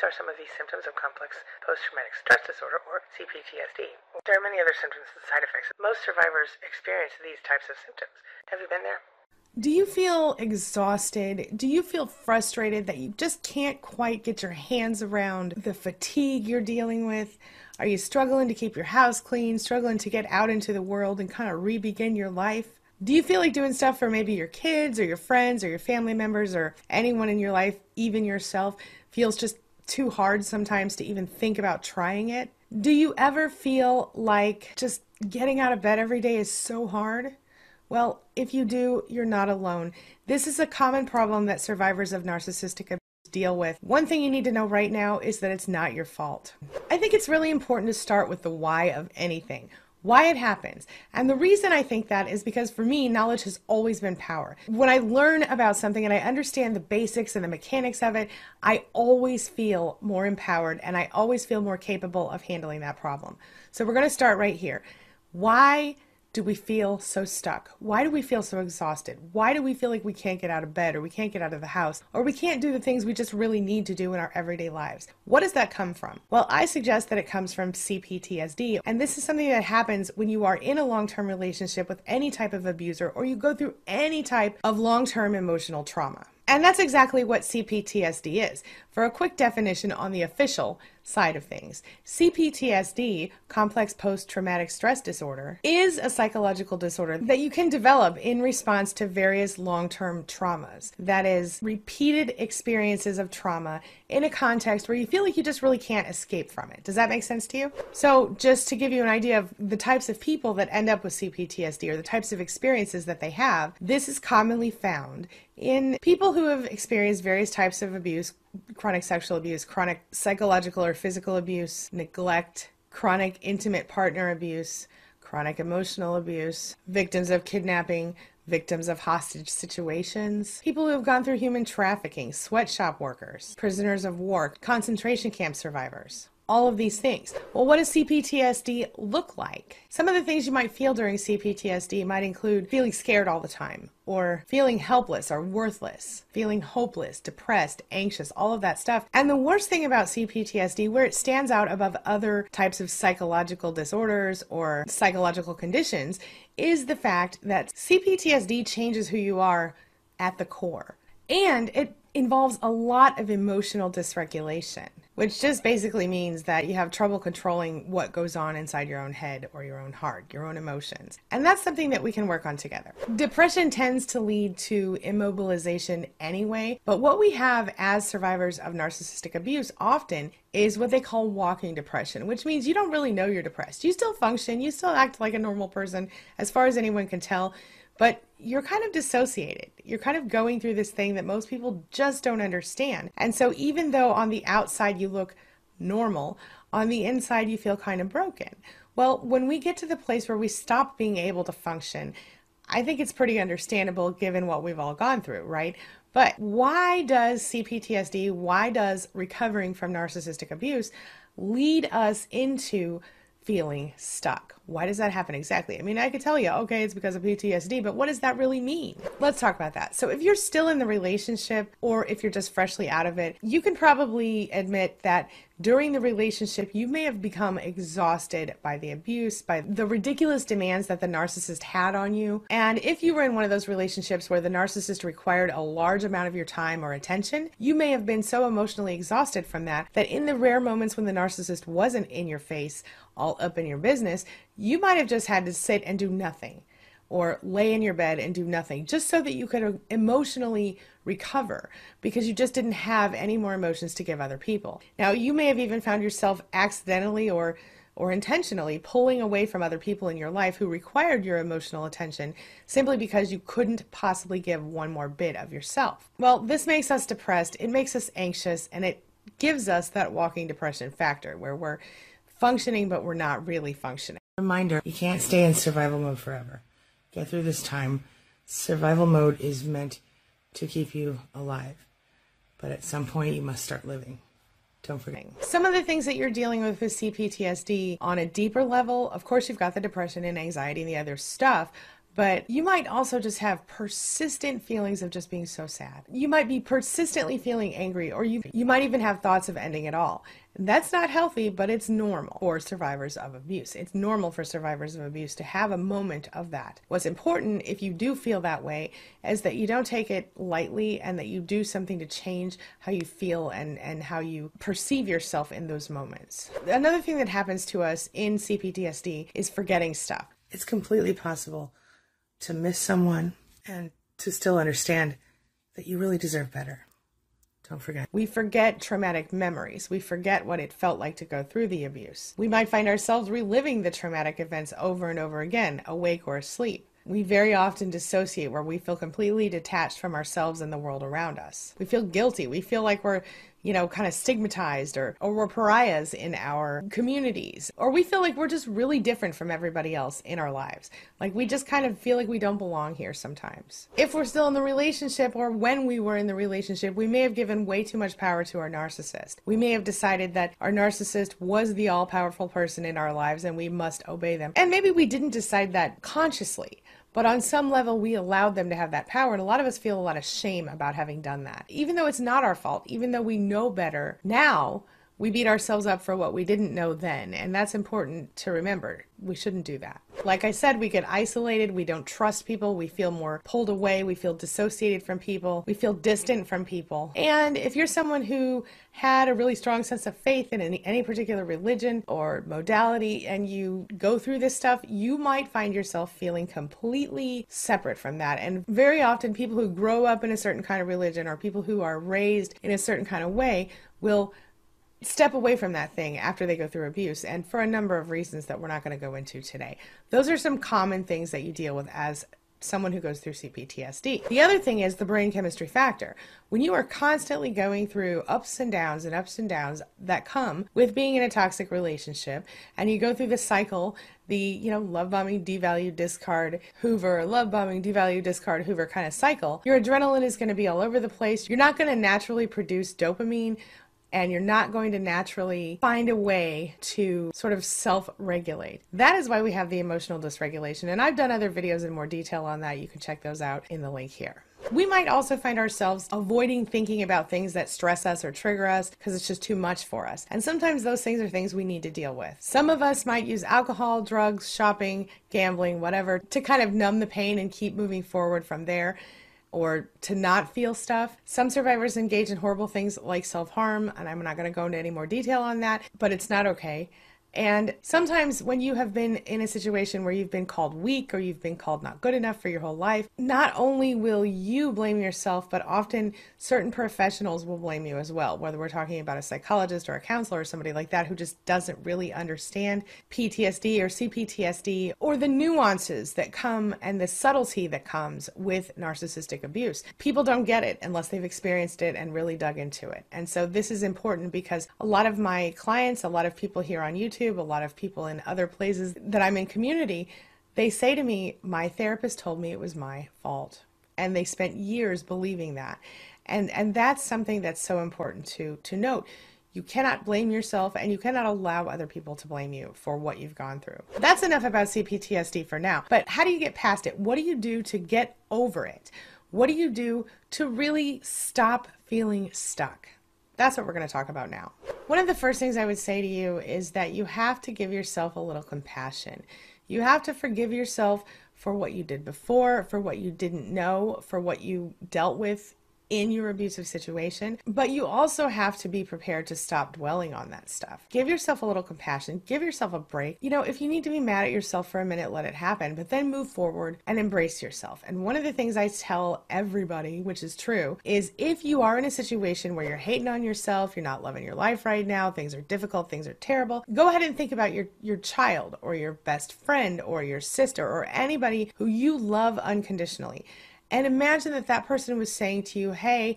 These are some of the symptoms of complex post traumatic stress disorder, or CPTSD. There are many other symptoms and side effects. Most survivors experience these types of symptoms. Have you been there? Do you feel exhausted? Do you feel frustrated that you just can't quite get your hands around the fatigue you're dealing with? Are you struggling to keep your house clean, struggling to get out into the world and kind of re begin your life? Do you feel like doing stuff for maybe your kids or your friends or your family members or anyone in your life, even yourself, feels just too hard sometimes to even think about trying it? Do you ever feel like just getting out of bed every day is so hard? Well, if you do, you're not alone. This is a common problem that survivors of narcissistic abuse deal with. One thing you need to know right now is that it's not your fault. I think it's really important to start with the why of anything why it happens. And the reason I think that is because for me, knowledge has always been power. When I learn about something and I understand the basics and the mechanics of it, I always feel more empowered and I always feel more capable of handling that problem. So we're going to start right here. Why do we feel so stuck? Why do we feel so exhausted? Why do we feel like we can't get out of bed or we can't get out of the house or we can't do the things we just really need to do in our everyday lives? What does that come from? Well, I suggest that it comes from CPTSD. And this is something that happens when you are in a long term relationship with any type of abuser or you go through any type of long term emotional trauma. And that's exactly what CPTSD is. For a quick definition on the official side of things, CPTSD, complex post traumatic stress disorder, is a psychological disorder that you can develop in response to various long term traumas. That is, repeated experiences of trauma in a context where you feel like you just really can't escape from it. Does that make sense to you? So, just to give you an idea of the types of people that end up with CPTSD or the types of experiences that they have, this is commonly found in people who have experienced various types of abuse chronic sexual abuse, chronic psychological or physical abuse, neglect, chronic intimate partner abuse, chronic emotional abuse, victims of kidnapping, victims of hostage situations, people who have gone through human trafficking, sweatshop workers, prisoners of war, concentration camp survivors all of these things. Well, what does CPTSD look like? Some of the things you might feel during CPTSD might include feeling scared all the time, or feeling helpless or worthless, feeling hopeless, depressed, anxious, all of that stuff. And the worst thing about CPTSD, where it stands out above other types of psychological disorders or psychological conditions, is the fact that CPTSD changes who you are at the core. And it involves a lot of emotional dysregulation which just basically means that you have trouble controlling what goes on inside your own head or your own heart, your own emotions. And that's something that we can work on together. Depression tends to lead to immobilization anyway, but what we have as survivors of narcissistic abuse often is what they call walking depression, which means you don't really know you're depressed. You still function, you still act like a normal person as far as anyone can tell but you're kind of dissociated. You're kind of going through this thing that most people just don't understand. And so, even though on the outside you look normal, on the inside you feel kind of broken. Well, when we get to the place where we stop being able to function, I think it's pretty understandable given what we've all gone through, right? But why does CPTSD, why does recovering from narcissistic abuse lead us into feeling stuck. Why does that happen exactly? I mean, I could tell you, okay, it's because of PTSD, but what does that really mean? Let's talk about that. So, if you're still in the relationship or if you're just freshly out of it, you can probably admit that during the relationship, you may have become exhausted by the abuse, by the ridiculous demands that the narcissist had on you. And if you were in one of those relationships where the narcissist required a large amount of your time or attention, you may have been so emotionally exhausted from that that in the rare moments when the narcissist wasn't in your face, all up in your business, you might have just had to sit and do nothing or lay in your bed and do nothing just so that you could emotionally recover because you just didn't have any more emotions to give other people. Now, you may have even found yourself accidentally or or intentionally pulling away from other people in your life who required your emotional attention simply because you couldn't possibly give one more bit of yourself. Well, this makes us depressed, it makes us anxious, and it gives us that walking depression factor where we're functioning but we're not really functioning. Reminder you can't stay in survival mode forever get through this time. Survival mode is meant to keep you alive, but at some point you must start living. Don't forget. Some of the things that you're dealing with with CPTSD on a deeper level, of course, you've got the depression and anxiety and the other stuff, but you might also just have persistent feelings of just being so sad. You might be persistently feeling angry, or you, you might even have thoughts of ending it all. That's not healthy, but it's normal for survivors of abuse. It's normal for survivors of abuse to have a moment of that. What's important, if you do feel that way, is that you don't take it lightly and that you do something to change how you feel and, and how you perceive yourself in those moments. Another thing that happens to us in CPTSD is forgetting stuff. It's completely possible to miss someone and to still understand that you really deserve better. Don't forget. We forget traumatic memories. We forget what it felt like to go through the abuse. We might find ourselves reliving the traumatic events over and over again, awake or asleep. We very often dissociate where we feel completely detached from ourselves and the world around us. We feel guilty. We feel like we're you know, kind of stigmatized or, or we're pariahs in our communities. Or we feel like we're just really different from everybody else in our lives. Like we just kind of feel like we don't belong here sometimes. If we're still in the relationship or when we were in the relationship, we may have given way too much power to our narcissist. We may have decided that our narcissist was the all powerful person in our lives and we must obey them. And maybe we didn't decide that consciously. But on some level, we allowed them to have that power. And a lot of us feel a lot of shame about having done that. Even though it's not our fault, even though we know better now, we beat ourselves up for what we didn't know then. And that's important to remember. We shouldn't do that. Like I said, we get isolated. We don't trust people. We feel more pulled away. We feel dissociated from people. We feel distant from people. And if you're someone who had a really strong sense of faith in any, any particular religion or modality and you go through this stuff, you might find yourself feeling completely separate from that. And very often, people who grow up in a certain kind of religion or people who are raised in a certain kind of way will step away from that thing after they go through abuse and for a number of reasons that we're not going to go into today. Those are some common things that you deal with as someone who goes through CPTSD. The other thing is the brain chemistry factor. When you are constantly going through ups and downs and ups and downs that come with being in a toxic relationship and you go through the cycle, the, you know, love bombing, devalue, discard, hoover, love bombing, devalue, discard, hoover kind of cycle, your adrenaline is going to be all over the place. You're not going to naturally produce dopamine and you're not going to naturally find a way to sort of self regulate. That is why we have the emotional dysregulation. And I've done other videos in more detail on that. You can check those out in the link here. We might also find ourselves avoiding thinking about things that stress us or trigger us because it's just too much for us. And sometimes those things are things we need to deal with. Some of us might use alcohol, drugs, shopping, gambling, whatever to kind of numb the pain and keep moving forward from there or to not feel stuff. Some survivors engage in horrible things like self harm, and I'm not going to go into any more detail on that, but it's not okay. And sometimes when you have been in a situation where you've been called weak or you've been called not good enough for your whole life, not only will you blame yourself, but often certain professionals will blame you as well, whether we're talking about a psychologist or a counselor or somebody like that who just doesn't really understand PTSD or CPTSD or the nuances that come and the subtlety that comes with narcissistic abuse. People don't get it unless they've experienced it and really dug into it. And so this is important because a lot of my clients, a lot of people here on YouTube, YouTube, a lot of people in other places that I'm in community, they say to me, My therapist told me it was my fault. And they spent years believing that. And and that's something that's so important to to note. You cannot blame yourself and you cannot allow other people to blame you for what you've gone through. That's enough about CPTSD for now. But how do you get past it? What do you do to get over it? What do you do to really stop feeling stuck? That's what we're going to talk about now. One of the first things I would say to you is that you have to give yourself a little compassion. You have to forgive yourself for what you did before, for what you didn't know, for what you dealt with in your abusive situation, but you also have to be prepared to stop dwelling on that stuff. Give yourself a little compassion, give yourself a break. You know, if you need to be mad at yourself for a minute, let it happen, but then move forward and embrace yourself. And one of the things I tell everybody, which is true, is if you are in a situation where you're hating on yourself, you're not loving your life right now, things are difficult, things are terrible, go ahead and think about your your child or your best friend or your sister or anybody who you love unconditionally and imagine that that person was saying to you, hey,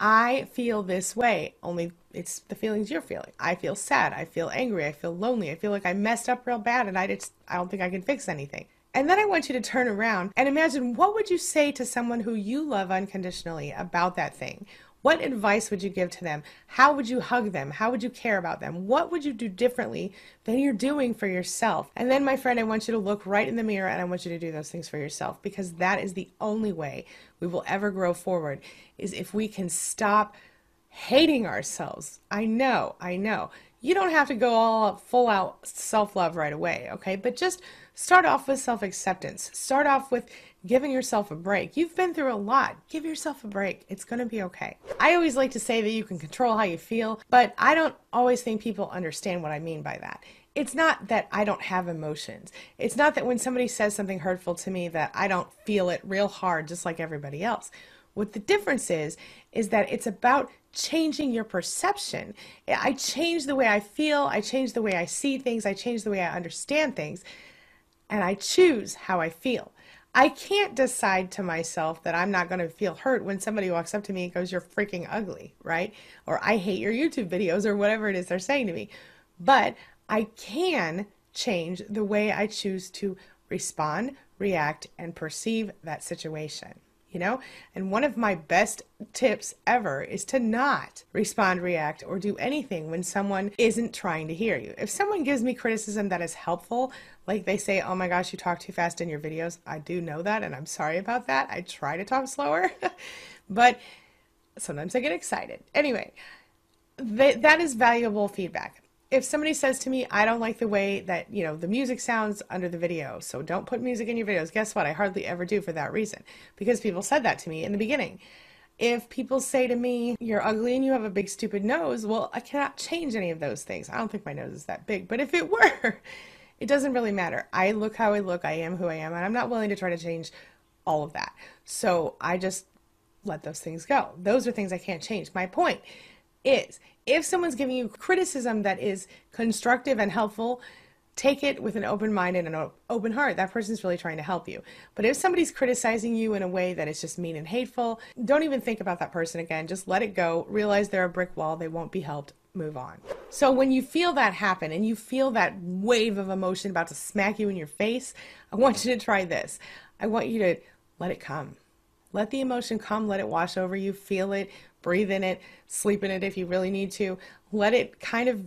I feel this way, only it's the feelings you're feeling. I feel sad. I feel angry. I feel lonely. I feel like I messed up real bad and I just, I don't think I can fix anything. And then I want you to turn around and imagine what would you say to someone who you love unconditionally about that thing? What advice would you give to them? How would you hug them? How would you care about them? What would you do differently than you're doing for yourself? And then, my friend, I want you to look right in the mirror and I want you to do those things for yourself because that is the only way we will ever grow forward is if we can stop hating ourselves. I know, I know. You don't have to go all full out self love right away, okay? But just start off with self acceptance. Start off with giving yourself a break. You've been through a lot. Give yourself a break. It's going to be okay. I always like to say that you can control how you feel, but I don't always think people understand what I mean by that. It's not that I don't have emotions. It's not that when somebody says something hurtful to me that I don't feel it real hard just like everybody else. What the difference is, is that it's about changing your perception. I change the way I feel, I change the way I see things, I change the way I understand things, and I choose how I feel. I can't decide to myself that I'm not going to feel hurt when somebody walks up to me and goes, You're freaking ugly, right? Or I hate your YouTube videos, or whatever it is they're saying to me. But I can change the way I choose to respond, react, and perceive that situation you know? And one of my best tips ever is to not respond, react, or do anything when someone isn't trying to hear you. If someone gives me criticism that is helpful, like they say, oh my gosh, you talk too fast in your videos, I do know that, and I'm sorry about that. I try to talk slower, but sometimes I get excited. Anyway, that is valuable feedback if somebody says to me, I don't like the way that, you know, the music sounds under the video, so don't put music in your videos, guess what? I hardly ever do for that reason because people said that to me in the beginning. If people say to me, you're ugly and you have a big stupid nose, well, I cannot change any of those things. I don't think my nose is that big, but if it were, it doesn't really matter. I look how I look, I am who I am, and I'm not willing to try to change all of that. So I just let those things go. Those are things I can't change. My point is if someone's giving you criticism that is constructive and helpful, take it with an open mind and an open heart. That person's really trying to help you. But if somebody's criticizing you in a way that is just mean and hateful, don't even think about that person again. Just let it go. Realize they're a brick wall. They won't be helped. Move on. So when you feel that happen and you feel that wave of emotion about to smack you in your face, I want you to try this. I want you to let it come. Let the emotion come, let it wash over you, feel it, breathe in it, sleep in it if you really need to. Let it kind of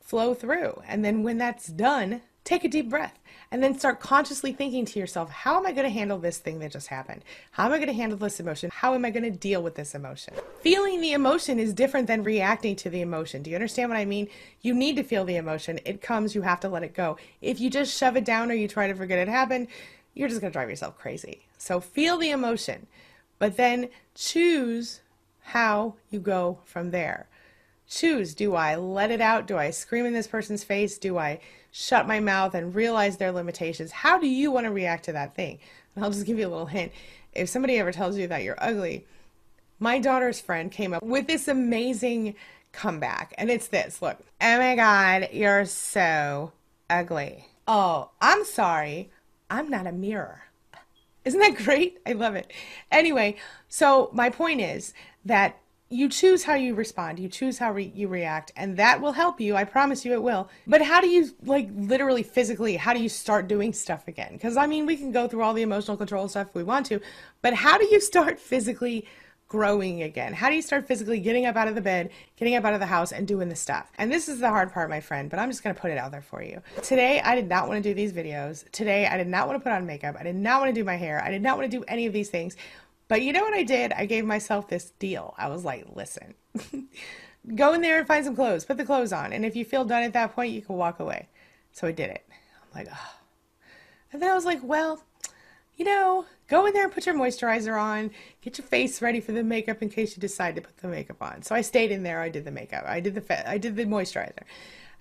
flow through. And then when that's done, take a deep breath and then start consciously thinking to yourself, how am I going to handle this thing that just happened? How am I going to handle this emotion? How am I going to deal with this emotion? Feeling the emotion is different than reacting to the emotion. Do you understand what I mean? You need to feel the emotion. It comes, you have to let it go. If you just shove it down or you try to forget it happened, you're just going to drive yourself crazy. So feel the emotion, but then choose how you go from there. Choose do I let it out? Do I scream in this person's face? Do I shut my mouth and realize their limitations? How do you want to react to that thing? And I'll just give you a little hint. If somebody ever tells you that you're ugly, my daughter's friend came up with this amazing comeback. And it's this look, oh my God, you're so ugly. Oh, I'm sorry. I'm not a mirror. Isn't that great? I love it. Anyway, so my point is that you choose how you respond, you choose how re- you react, and that will help you. I promise you it will. But how do you, like, literally physically, how do you start doing stuff again? Because, I mean, we can go through all the emotional control stuff if we want to, but how do you start physically growing again? How do you start physically getting up out of the bed, getting up out of the house, and doing the stuff? And this is the hard part, my friend, but I'm just going to put it out there for you. Today, I did not want to do these videos. Today, I did not want to put on makeup. I did not want to do my hair. I did not want to do any of these things. But you know what I did? I gave myself this deal. I was like, listen, go in there and find some clothes, put the clothes on. And if you feel done at that point, you can walk away. So I did it. I'm like, oh. And then I was like, well, you know, go in there and put your moisturizer on, get your face ready for the makeup in case you decide to put the makeup on. So I stayed in there. I did the makeup. I did the fa- I did the moisturizer,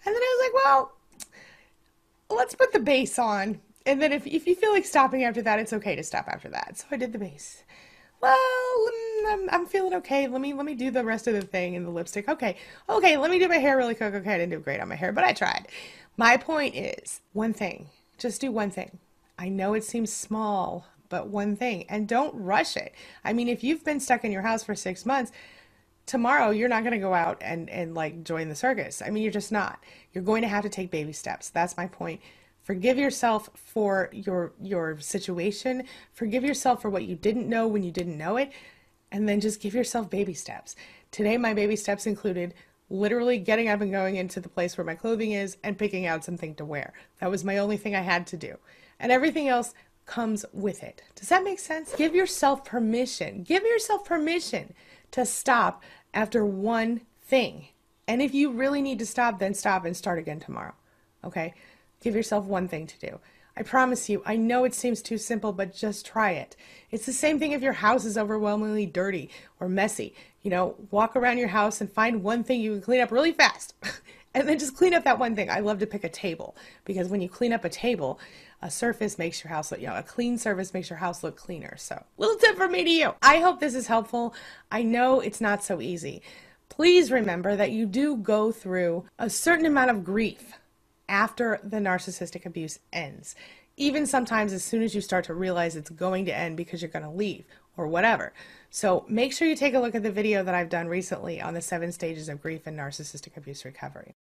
and then I was like, well, let's put the base on. And then if if you feel like stopping after that, it's okay to stop after that. So I did the base. Well, mm, I'm, I'm feeling okay. Let me let me do the rest of the thing in the lipstick. Okay, okay. Let me do my hair really quick. Okay, I didn't do great on my hair, but I tried. My point is one thing. Just do one thing I know it seems small, but one thing. And don't rush it. I mean, if you've been stuck in your house for six months, tomorrow you're not going to go out and, and like join the circus. I mean, you're just not. You're going to have to take baby steps. That's my point. Forgive yourself for your your situation. Forgive yourself for what you didn't know when you didn't know it. and then just give yourself baby steps. Today, my baby steps included literally getting up and going into the place where my clothing is and picking out something to wear. That was my only thing I had to do. And everything else comes with it. Does that make sense? Give yourself permission. Give yourself permission to stop after one thing. And if you really need to stop, then stop and start again tomorrow. Okay? Give yourself one thing to do. I promise you, I know it seems too simple, but just try it. It's the same thing if your house is overwhelmingly dirty or messy. You know, walk around your house and find one thing you can clean up really fast. and then just clean up that one thing. I love to pick a table because when you clean up a table, a surface makes your house look, you know, a clean surface makes your house look cleaner. So, little tip from me to you. I hope this is helpful. I know it's not so easy. Please remember that you do go through a certain amount of grief after the narcissistic abuse ends. Even sometimes as soon as you start to realize it's going to end because you're going to leave or whatever. So make sure you take a look at the video that I've done recently on the seven stages of grief and narcissistic abuse recovery.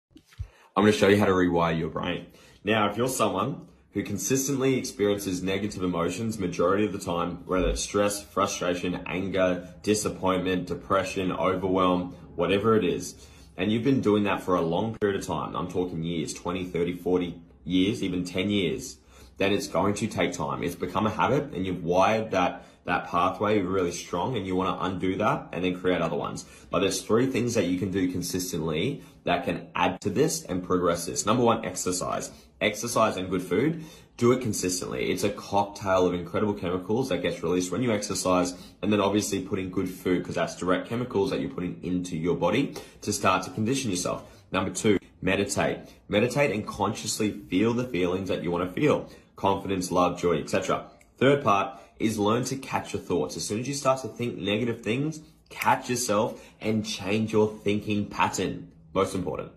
I'm going to show you how to rewire your brain. Now, if you're someone who consistently experiences negative emotions majority of the time, whether it's stress, frustration, anger, disappointment, depression, overwhelm, whatever it is, and you've been doing that for a long period of time, I'm talking years, 20, 30, 40 years, even 10 years, then it's going to take time. It's become a habit and you've wired that that pathway really strong and you want to undo that and then create other ones. But there's three things that you can do consistently that can add to this and progress this. Number one, exercise. Exercise and good food do it consistently. It's a cocktail of incredible chemicals that gets released when you exercise, and then obviously putting good food because that's direct chemicals that you're putting into your body to start to condition yourself. Number two, meditate. Meditate and consciously feel the feelings that you want to feel confidence, love, joy, etc. Third part is learn to catch your thoughts. As soon as you start to think negative things, catch yourself and change your thinking pattern. Most important.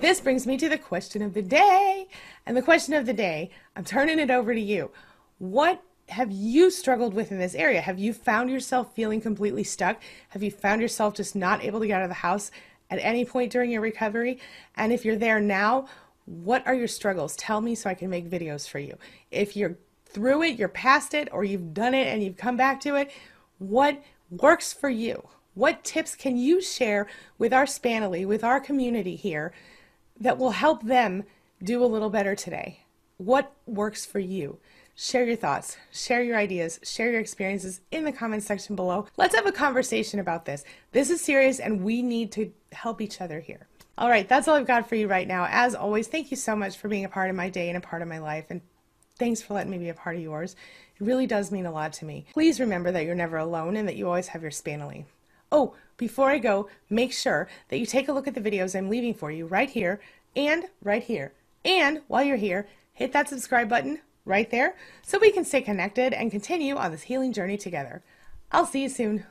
This brings me to the question of the day. And the question of the day, I'm turning it over to you. What have you struggled with in this area? Have you found yourself feeling completely stuck? Have you found yourself just not able to get out of the house at any point during your recovery? And if you're there now, what are your struggles? Tell me so I can make videos for you. If you're through it, you're past it, or you've done it and you've come back to it, what works for you? What tips can you share with our Spanily, with our community here, that will help them do a little better today? What works for you? Share your thoughts, share your ideas, share your experiences in the comments section below. Let's have a conversation about this. This is serious and we need to help each other here. All right, that's all I've got for you right now. As always, thank you so much for being a part of my day and a part of my life. And thanks for letting me be a part of yours. It really does mean a lot to me. Please remember that you're never alone and that you always have your Spanily. Oh, before I go, make sure that you take a look at the videos I'm leaving for you right here and right here. And while you're here, hit that subscribe button right there so we can stay connected and continue on this healing journey together. I'll see you soon.